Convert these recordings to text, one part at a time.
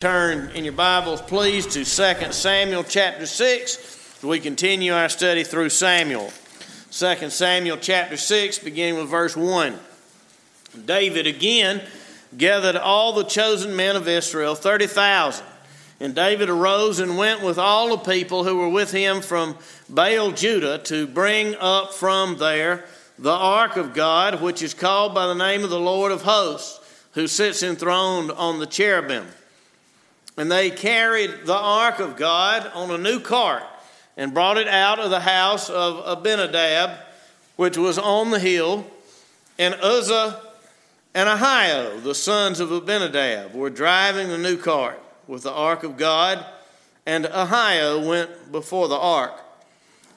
Turn in your Bibles, please, to 2 Samuel chapter 6 as we continue our study through Samuel. 2 Samuel chapter 6, beginning with verse 1. David again gathered all the chosen men of Israel, 30,000. And David arose and went with all the people who were with him from Baal Judah to bring up from there the ark of God, which is called by the name of the Lord of hosts, who sits enthroned on the cherubim. And they carried the ark of God on a new cart and brought it out of the house of Abinadab, which was on the hill. And Uzzah and Ahio, the sons of Abinadab, were driving the new cart with the ark of God, and Ahio went before the ark.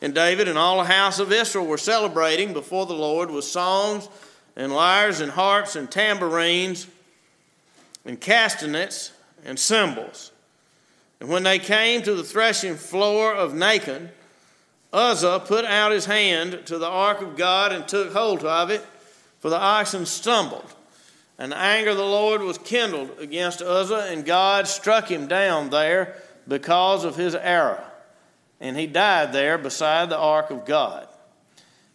And David and all the house of Israel were celebrating before the Lord with songs and lyres and harps and tambourines and castanets and cymbals. And when they came to the threshing floor of Nacon, Uzzah put out his hand to the ark of God and took hold of it, for the oxen stumbled. And the anger of the Lord was kindled against Uzzah, and God struck him down there because of his error. And he died there beside the ark of God.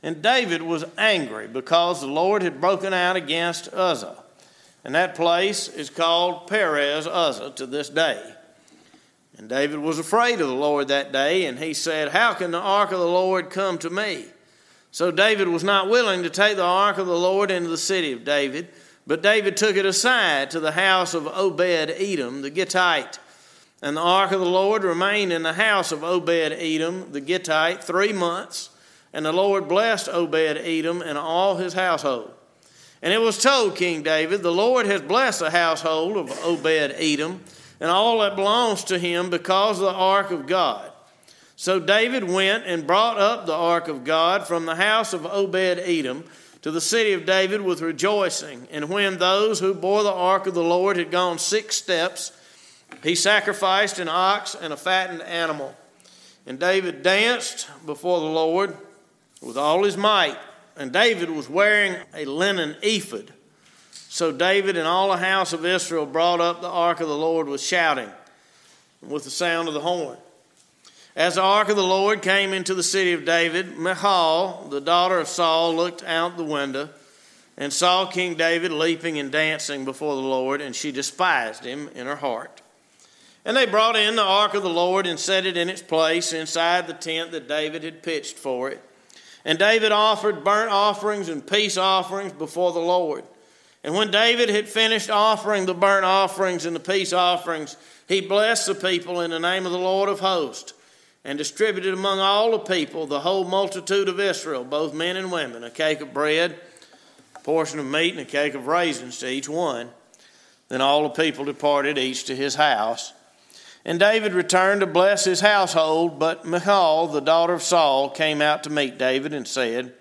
And David was angry because the Lord had broken out against Uzzah. And that place is called Perez Uzzah to this day. And David was afraid of the Lord that day, and he said, How can the ark of the Lord come to me? So David was not willing to take the ark of the Lord into the city of David, but David took it aside to the house of Obed Edom the Gittite. And the ark of the Lord remained in the house of Obed Edom the Gittite three months, and the Lord blessed Obed Edom and all his household. And it was told King David, The Lord has blessed the household of Obed Edom and all that belongs to him because of the ark of God. So David went and brought up the ark of God from the house of Obed Edom to the city of David with rejoicing. And when those who bore the ark of the Lord had gone six steps, he sacrificed an ox and a fattened animal. And David danced before the Lord with all his might and David was wearing a linen ephod. So David and all the house of Israel brought up the ark of the Lord with shouting, with the sound of the horn. As the ark of the Lord came into the city of David, Michal, the daughter of Saul, looked out the window and saw King David leaping and dancing before the Lord, and she despised him in her heart. And they brought in the ark of the Lord and set it in its place inside the tent that David had pitched for it. And David offered burnt offerings and peace offerings before the Lord. And when David had finished offering the burnt offerings and the peace offerings, he blessed the people in the name of the Lord of hosts and distributed among all the people, the whole multitude of Israel, both men and women, a cake of bread, a portion of meat, and a cake of raisins to each one. Then all the people departed, each to his house. And David returned to bless his household, but Michal, the daughter of Saul, came out to meet David and said,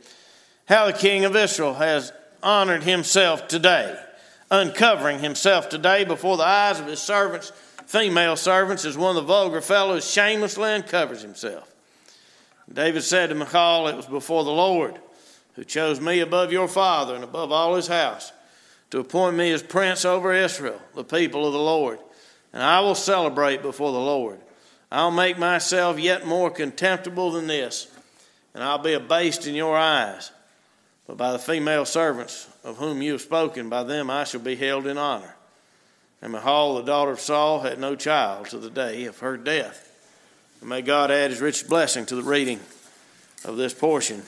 How the king of Israel has honored himself today, uncovering himself today before the eyes of his servants, female servants, as one of the vulgar fellows shamelessly uncovers himself. David said to Michal, It was before the Lord who chose me above your father and above all his house to appoint me as prince over Israel, the people of the Lord and I will celebrate before the Lord. I'll make myself yet more contemptible than this, and I'll be abased in your eyes. But by the female servants of whom you have spoken, by them I shall be held in honor. And Michal, the daughter of Saul, had no child to the day of her death. And may God add his rich blessing to the reading of this portion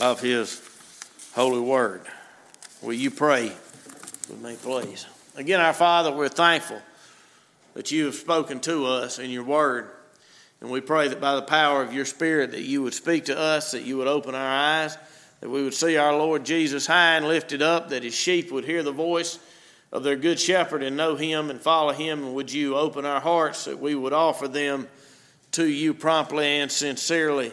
of his holy word. Will you pray with me, please? Again, our Father, we're thankful that you have spoken to us in your word. And we pray that by the power of your Spirit that you would speak to us, that you would open our eyes, that we would see our Lord Jesus high and lifted up, that his sheep would hear the voice of their good shepherd and know him and follow him. And would you open our hearts that we would offer them to you promptly and sincerely,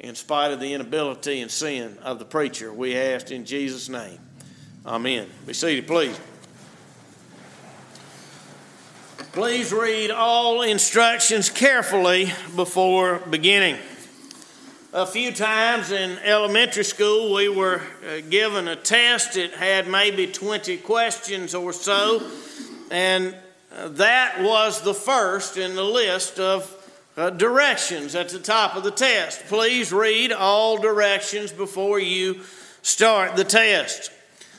in spite of the inability and sin of the preacher? We ask in Jesus' name. Amen. Be seated, please. Please read all instructions carefully before beginning. A few times in elementary school, we were uh, given a test. It had maybe 20 questions or so. And that was the first in the list of uh, directions at the top of the test. Please read all directions before you start the test.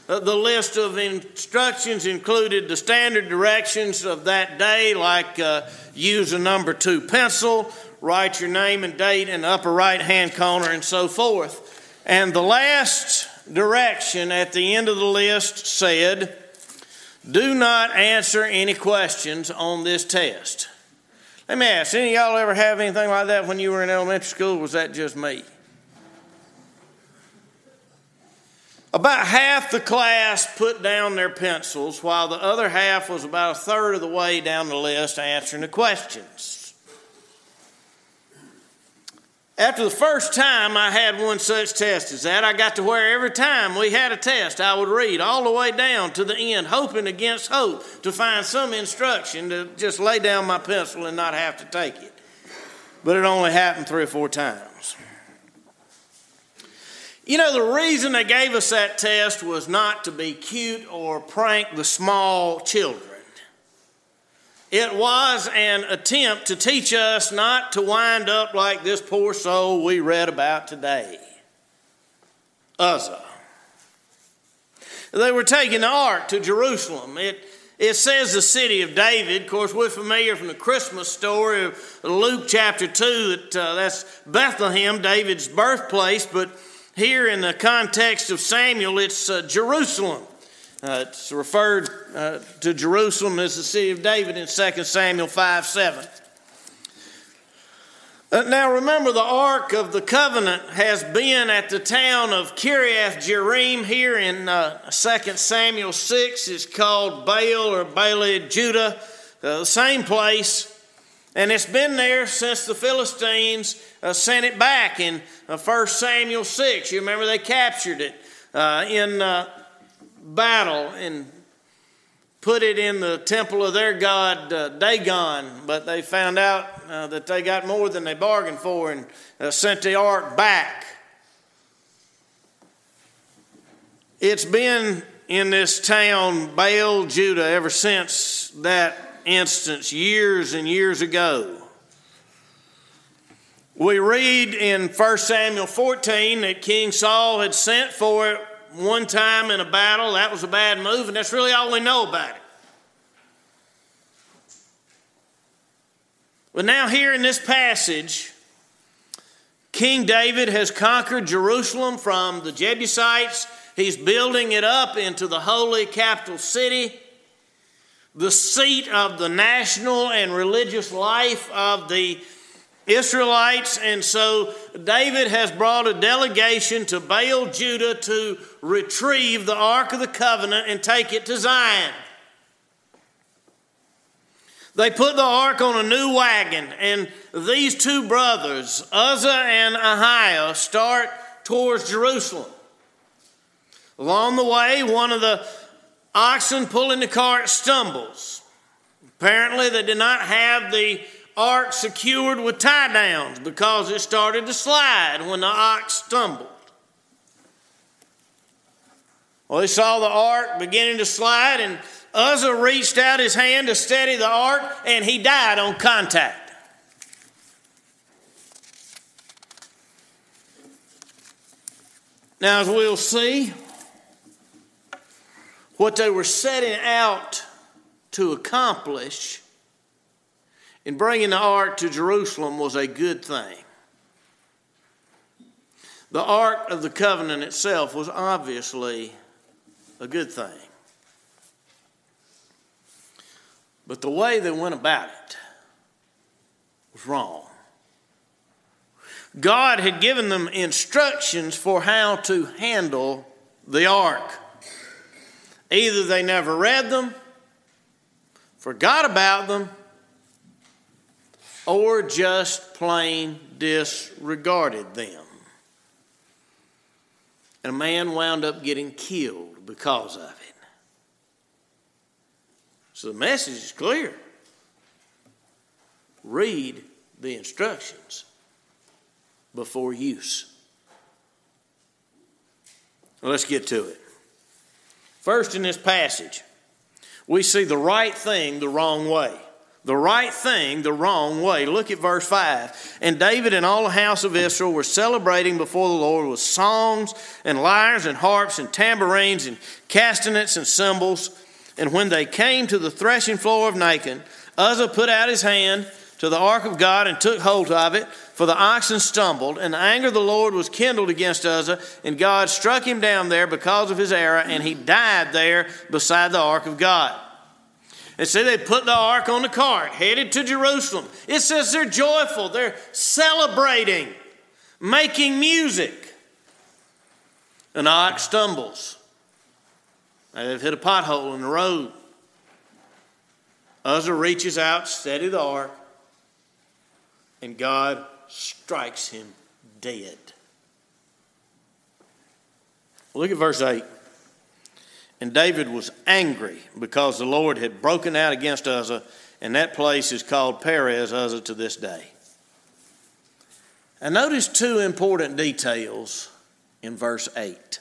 Uh, the list of instructions included the standard directions of that day, like uh, use a number two pencil, write your name and date in the upper right hand corner, and so forth. And the last direction at the end of the list said, Do not answer any questions on this test. Let me ask, any of y'all ever have anything like that when you were in elementary school? was that just me? About half the class put down their pencils, while the other half was about a third of the way down the list answering the questions. After the first time I had one such test as that, I got to where every time we had a test, I would read all the way down to the end, hoping against hope to find some instruction to just lay down my pencil and not have to take it. But it only happened three or four times. You know, the reason they gave us that test was not to be cute or prank the small children. It was an attempt to teach us not to wind up like this poor soul we read about today Uzzah. They were taking the ark to Jerusalem. It, it says the city of David. Of course, we're familiar from the Christmas story of Luke chapter 2 that uh, that's Bethlehem, David's birthplace, but here in the context of Samuel, it's uh, Jerusalem. Uh, it's referred uh, to Jerusalem as the city of David in 2 Samuel 5 7. Uh, now remember, the Ark of the Covenant has been at the town of Kiriath Jearim here in uh, 2 Samuel 6. It's called Baal or Baale, Judah, uh, the same place. And it's been there since the Philistines uh, sent it back in uh, 1 Samuel 6. You remember they captured it uh, in uh, battle and put it in the temple of their god uh, Dagon, but they found out uh, that they got more than they bargained for and uh, sent the ark back. It's been in this town, Baal, Judah, ever since that instance years and years ago. We read in 1 Samuel 14 that King Saul had sent for it one time in a battle. That was a bad move, and that's really all we know about it. But now, here in this passage, King David has conquered Jerusalem from the Jebusites. He's building it up into the holy capital city the seat of the national and religious life of the Israelites. And so David has brought a delegation to Baal, Judah, to retrieve the Ark of the Covenant and take it to Zion. They put the ark on a new wagon, and these two brothers, Uzzah and Ahio, start towards Jerusalem. Along the way, one of the oxen pulling the cart stumbles. Apparently, they did not have the ark secured with tie downs because it started to slide when the ox stumbled. Well, they saw the ark beginning to slide, and Uzzah reached out his hand to steady the ark, and he died on contact. Now, as we'll see, what they were setting out to accomplish in bringing the ark to Jerusalem was a good thing. The ark of the covenant itself was obviously a good thing. But the way they went about it was wrong. God had given them instructions for how to handle the ark. Either they never read them, forgot about them, or just plain disregarded them. And a man wound up getting killed because of it. So the message is clear. Read the instructions before use. Let's get to it. First, in this passage, we see the right thing the wrong way. The right thing the wrong way. Look at verse 5. And David and all the house of Israel were celebrating before the Lord with songs and lyres and harps and tambourines and castanets and cymbals. And when they came to the threshing floor of Nacon, Uzzah put out his hand to the ark of God and took hold of it, for the oxen stumbled, and the anger of the Lord was kindled against Uzzah, and God struck him down there because of his error, and he died there beside the ark of God. And so they put the ark on the cart, headed to Jerusalem. It says they're joyful, they're celebrating, making music. An ox stumbles. They've hit a pothole in the road. Uzzah reaches out, steady the ark, and God strikes him dead. Look at verse 8. And David was angry because the Lord had broken out against Uzzah, and that place is called Perez Uzzah to this day. And notice two important details in verse 8.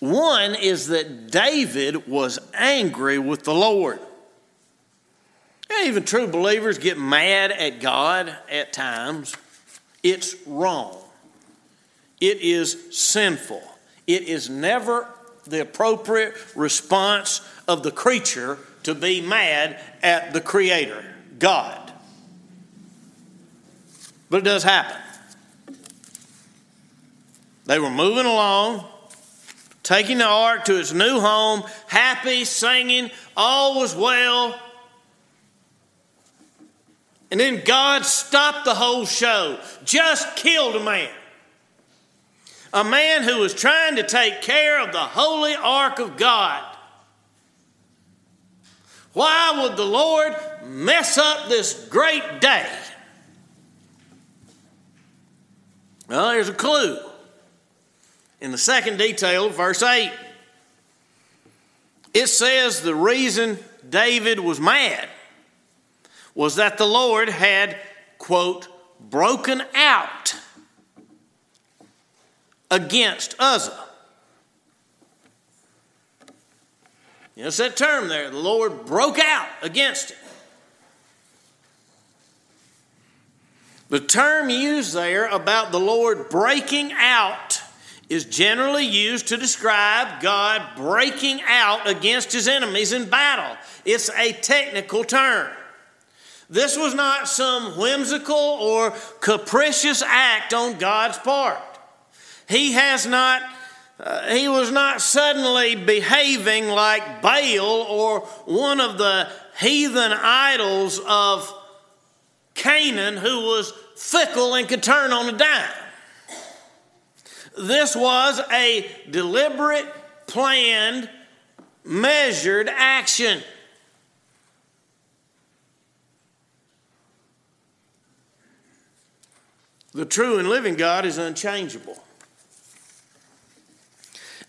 One is that David was angry with the Lord. Even true believers get mad at God at times. It's wrong. It is sinful. It is never the appropriate response of the creature to be mad at the Creator, God. But it does happen. They were moving along, taking the ark to its new home, happy, singing, all was well. And then God stopped the whole show, just killed a man a man who was trying to take care of the holy ark of God. Why would the Lord mess up this great day? Well, there's a clue in the second detail, verse 8. It says the reason David was mad was that the Lord had, quote, broken out against Uzzah. You know, that term there. The Lord broke out against it. The term used there about the Lord breaking out is generally used to describe God breaking out against his enemies in battle. It's a technical term. This was not some whimsical or capricious act on God's part. He has not, uh, he was not suddenly behaving like Baal or one of the heathen idols of Canaan who was fickle and could turn on a dime. This was a deliberate, planned, measured action. The true and living God is unchangeable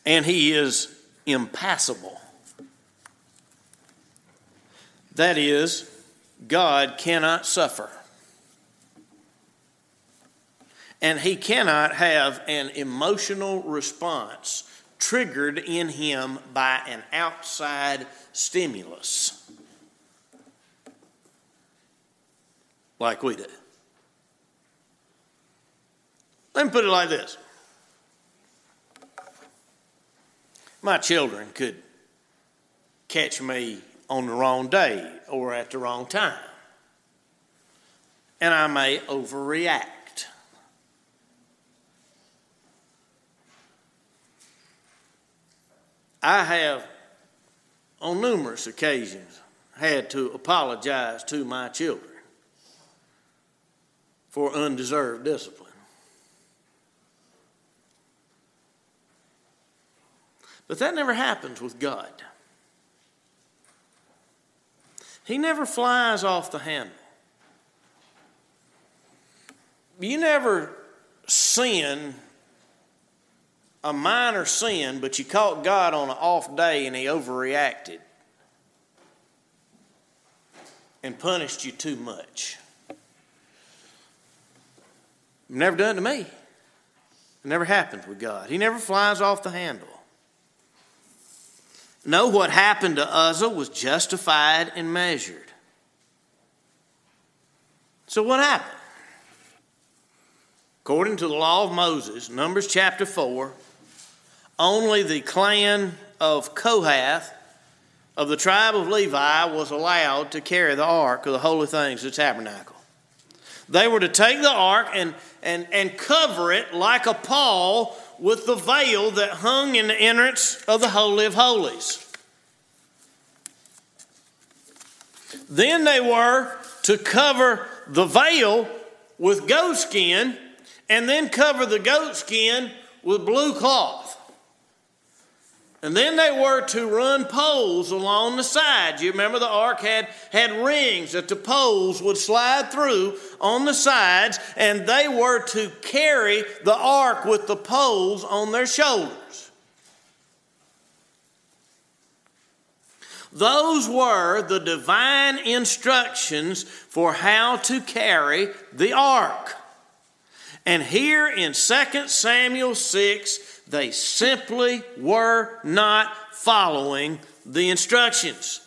and he is impassible. That is, God cannot suffer. And he cannot have an emotional response triggered in him by an outside stimulus like we do. Let me put it like this my children could catch me on the wrong day or at the wrong time. And I may overreact. I have, on numerous occasions, had to apologize to my children for undeserved discipline. But that never happens with God. He never flies off the handle. You never sin a minor sin, but you caught God on an off day and he overreacted and punished you too much. Never done to me. It never happens with God. He never flies off the handle. Know what happened to Uzzah was justified and measured. So, what happened? According to the law of Moses, Numbers chapter 4, only the clan of Kohath of the tribe of Levi was allowed to carry the ark of the holy things, the tabernacle. They were to take the ark and, and, and cover it like a pall with the veil that hung in the entrance of the Holy of Holies. Then they were to cover the veil with goat skin and then cover the goat skin with blue cloth. And then they were to run poles along the sides. You remember the ark had, had rings that the poles would slide through on the sides, and they were to carry the ark with the poles on their shoulders. Those were the divine instructions for how to carry the ark. And here in 2 Samuel 6, they simply were not following the instructions.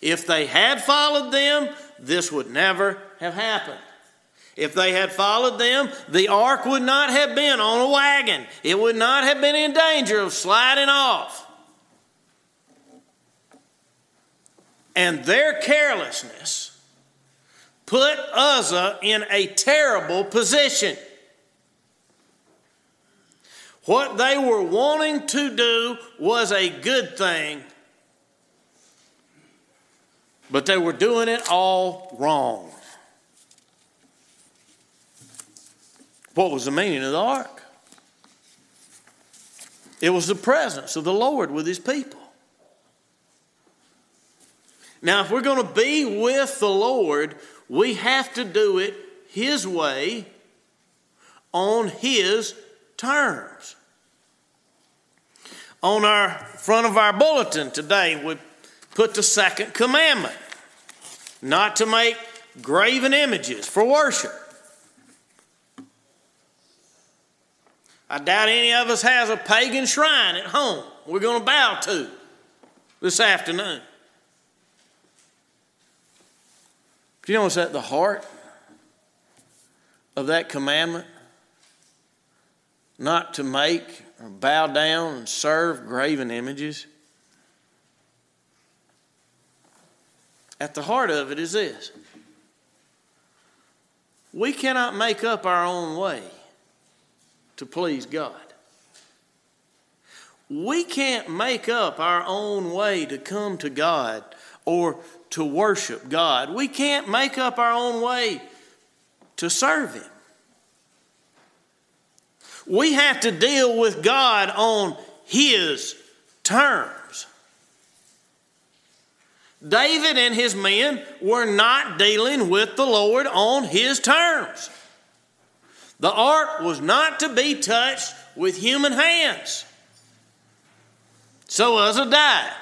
If they had followed them, this would never have happened. If they had followed them, the ark would not have been on a wagon. It would not have been in danger of sliding off. And their carelessness put Uzzah in a terrible position. What they were wanting to do was a good thing, but they were doing it all wrong. What was the meaning of the ark? It was the presence of the Lord with his people. Now, if we're going to be with the Lord, we have to do it his way on his terms. On our front of our bulletin today, we put the second commandment not to make graven images for worship. I doubt any of us has a pagan shrine at home we're going to bow to this afternoon. Do you know what's at the heart of that commandment? Not to make or bow down and serve graven images. At the heart of it is this we cannot make up our own way to please God. We can't make up our own way to come to God or to worship God. We can't make up our own way to serve Him. We have to deal with God on His terms. David and his men were not dealing with the Lord on His terms. The ark was not to be touched with human hands. So Uzzah died.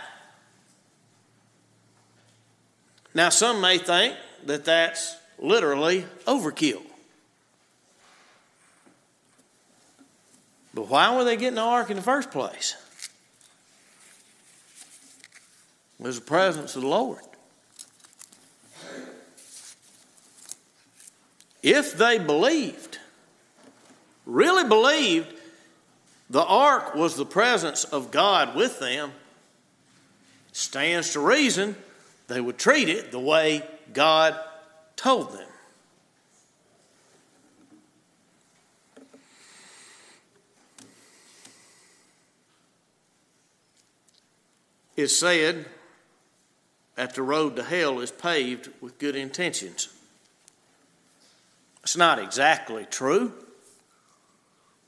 Now, some may think that that's literally overkill. But why were they getting the ark in the first place? It was the presence of the Lord. If they believed, really believed, the ark was the presence of God with them, stands to reason they would treat it the way God told them. Is said that the road to hell is paved with good intentions. It's not exactly true,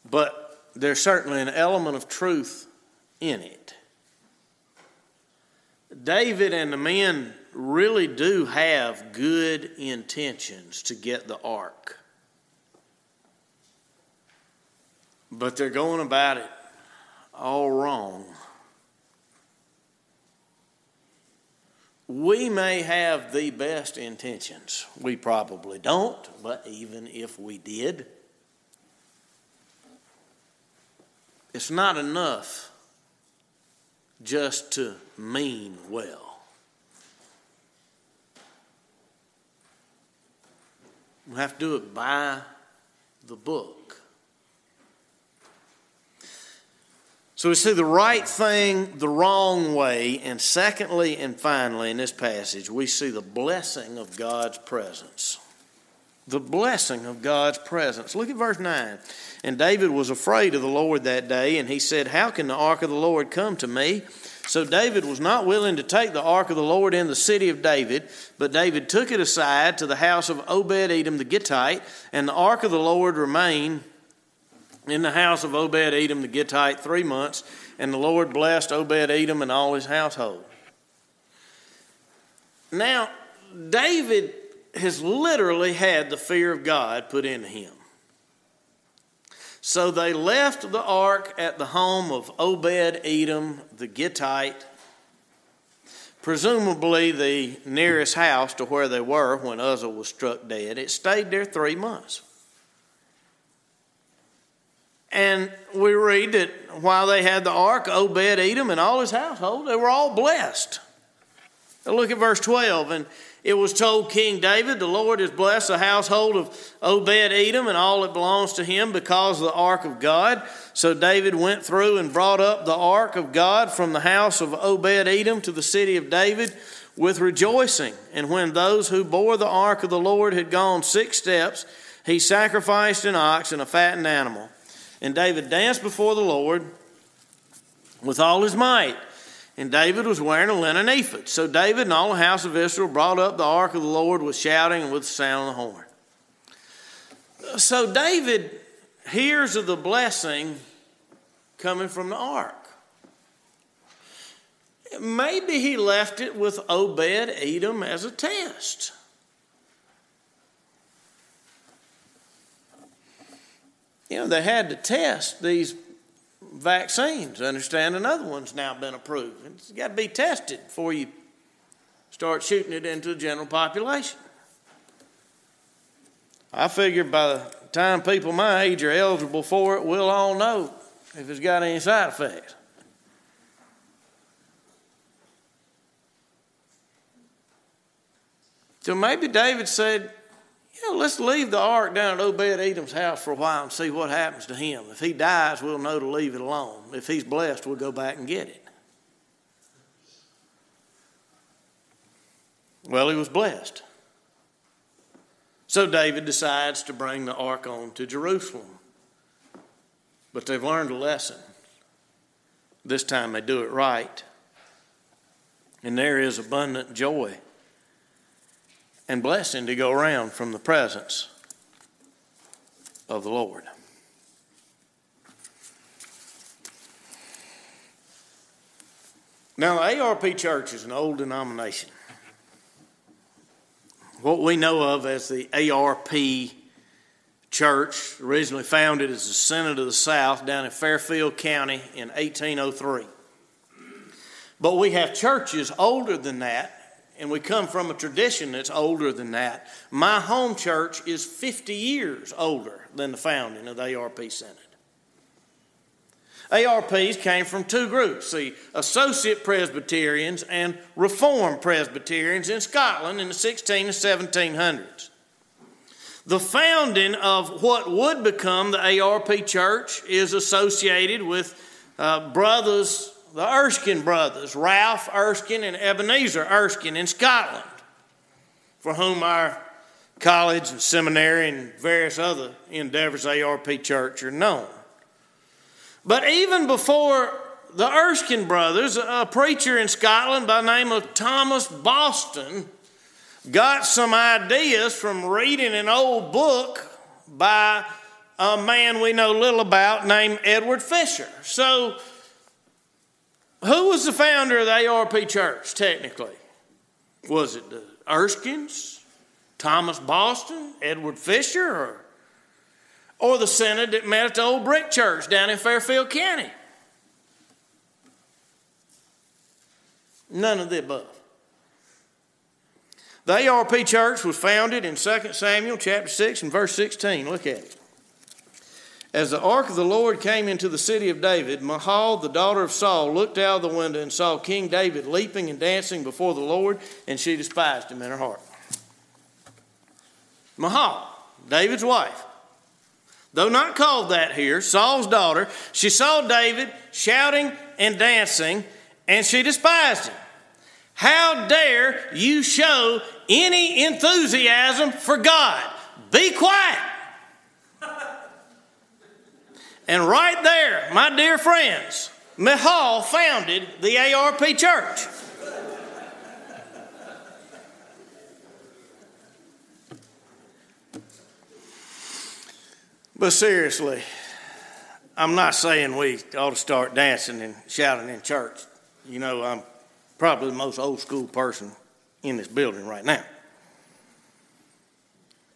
but there's certainly an element of truth in it. David and the men really do have good intentions to get the ark, but they're going about it all wrong. We may have the best intentions. We probably don't, but even if we did, it's not enough just to mean well. We have to do it by the book. So we see the right thing the wrong way, and secondly and finally in this passage, we see the blessing of God's presence. The blessing of God's presence. Look at verse 9. And David was afraid of the Lord that day, and he said, How can the ark of the Lord come to me? So David was not willing to take the ark of the Lord in the city of David, but David took it aside to the house of Obed Edom the Gittite, and the ark of the Lord remained in the house of Obed Edom the Gittite three months, and the Lord blessed Obed Edom and all his household. Now, David has literally had the fear of God put into him. So they left the ark at the home of Obed Edom the Gittite, presumably the nearest house to where they were when Uzzah was struck dead. It stayed there three months. And we read that while they had the ark, Obed Edom and all his household, they were all blessed. Now look at verse 12. And it was told King David, The Lord has blessed the household of Obed Edom and all that belongs to him because of the ark of God. So David went through and brought up the ark of God from the house of Obed Edom to the city of David with rejoicing. And when those who bore the ark of the Lord had gone six steps, he sacrificed an ox and a fattened animal. And David danced before the Lord with all his might. And David was wearing a linen ephod. So David and all the house of Israel brought up the ark of the Lord with shouting and with the sound of the horn. So David hears of the blessing coming from the ark. Maybe he left it with Obed Edom as a test. You know, they had to test these vaccines. Understand another one's now been approved. It's got to be tested before you start shooting it into the general population. I figure by the time people my age are eligible for it, we'll all know if it's got any side effects. So maybe David said, let's leave the ark down at Obed Edom's house for a while and see what happens to him. If he dies, we'll know to leave it alone. If he's blessed, we'll go back and get it. Well, he was blessed. So David decides to bring the ark on to Jerusalem. But they've learned a lesson. This time they do it right. And there is abundant joy and blessing to go around from the presence of the Lord. Now, the ARP Church is an old denomination. What we know of as the ARP Church, originally founded as the Synod of the South down in Fairfield County in 1803. But we have churches older than that and we come from a tradition that's older than that. My home church is 50 years older than the founding of the ARP Synod. ARPs came from two groups the Associate Presbyterians and Reformed Presbyterians in Scotland in the 16 and 1700s. The founding of what would become the ARP Church is associated with uh, brothers the Erskine brothers, Ralph Erskine and Ebenezer Erskine in Scotland, for whom our college and seminary and various other endeavors ARP Church are known. But even before the Erskine brothers, a preacher in Scotland by name of Thomas Boston got some ideas from reading an old book by a man we know little about named Edward Fisher. So who was the founder of the ARP church, technically? Was it the Erskines, Thomas Boston, Edward Fisher, or, or the synod that met at the old brick church down in Fairfield County? None of the above. The ARP church was founded in 2 Samuel chapter 6 and verse 16. Look at it. As the ark of the Lord came into the city of David, Michal, the daughter of Saul, looked out of the window and saw King David leaping and dancing before the Lord, and she despised him in her heart. Michal, David's wife, though not called that here, Saul's daughter, she saw David shouting and dancing, and she despised him. How dare you show any enthusiasm for God? Be quiet. And right there, my dear friends, Michal founded the ARP church. But seriously, I'm not saying we ought to start dancing and shouting in church. You know, I'm probably the most old school person in this building right now.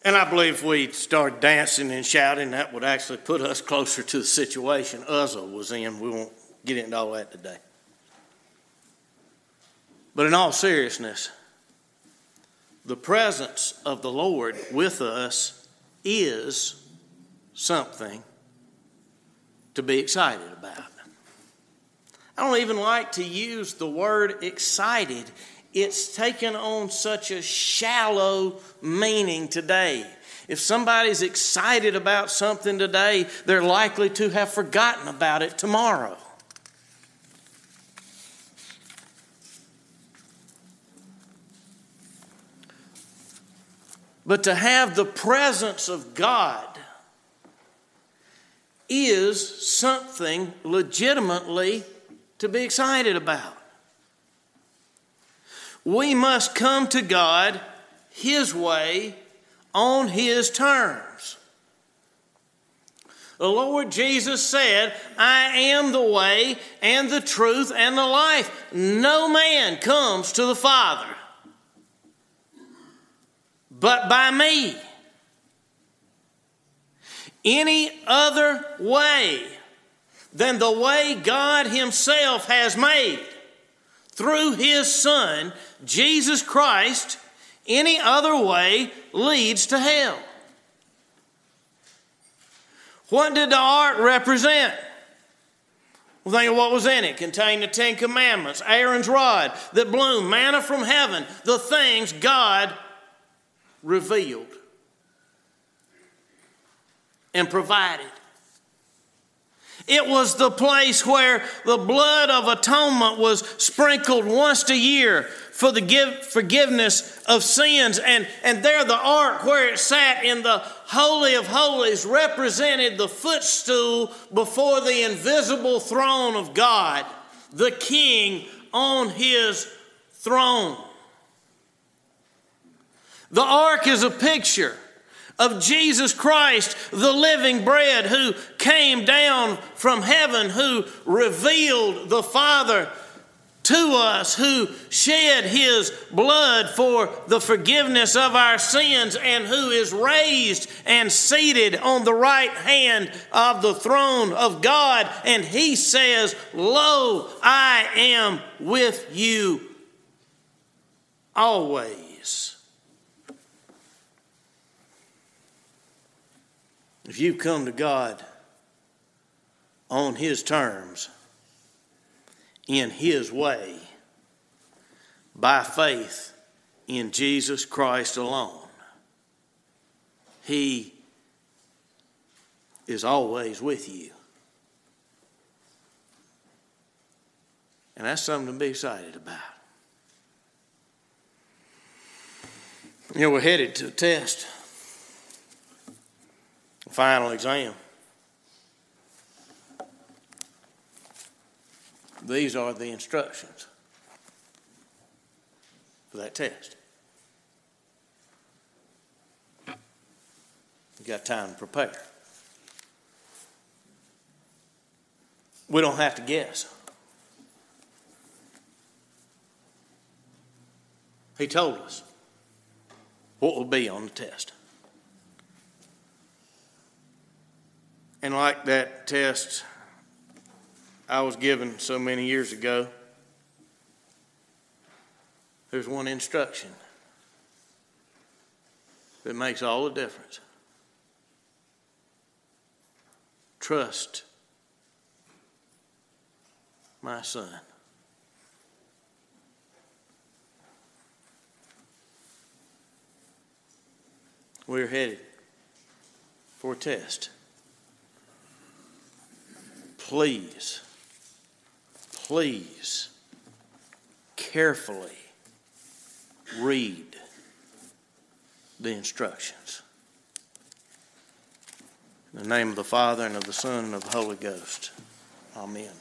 And I believe if we start dancing and shouting, that would actually put us closer to the situation Uzzah was in. We won't get into all that today. But in all seriousness, the presence of the Lord with us is something to be excited about. I don't even like to use the word excited it's taken on such a shallow meaning today. If somebody's excited about something today, they're likely to have forgotten about it tomorrow. But to have the presence of God is something legitimately to be excited about we must come to God His way on His terms. The Lord Jesus said, I am the way and the truth and the life. No man comes to the Father but by me. Any other way than the way God Himself has made through His Son Jesus Christ any other way leads to hell. What did the ark represent? Well, think of what was in it. Contained the Ten Commandments, Aaron's rod that blew manna from heaven, the things God revealed and provided. It was the place where the blood of atonement was sprinkled once a year for the give, forgiveness of sins. And, and there, the ark where it sat in the Holy of Holies represented the footstool before the invisible throne of God, the King on his throne. The ark is a picture of Jesus Christ, the living bread, who came down from heaven, who revealed the Father to us, who shed his blood for the forgiveness of our sins, and who is raised and seated on the right hand of the throne of God. And he says, Lo, I am with you always. If you come to God on His terms, in His way, by faith in Jesus Christ alone, He is always with you. And that's something to be excited about. You know, we're headed to a test final exam. These are the instructions for that test. You got time to prepare. We don't have to guess. He told us what will be on the test. And like that test I was given so many years ago, there's one instruction that makes all the difference. trust my son. We're headed for a test. Please, please carefully read the instructions. In the name of the Father, and of the Son, and of the Holy Ghost. Amen.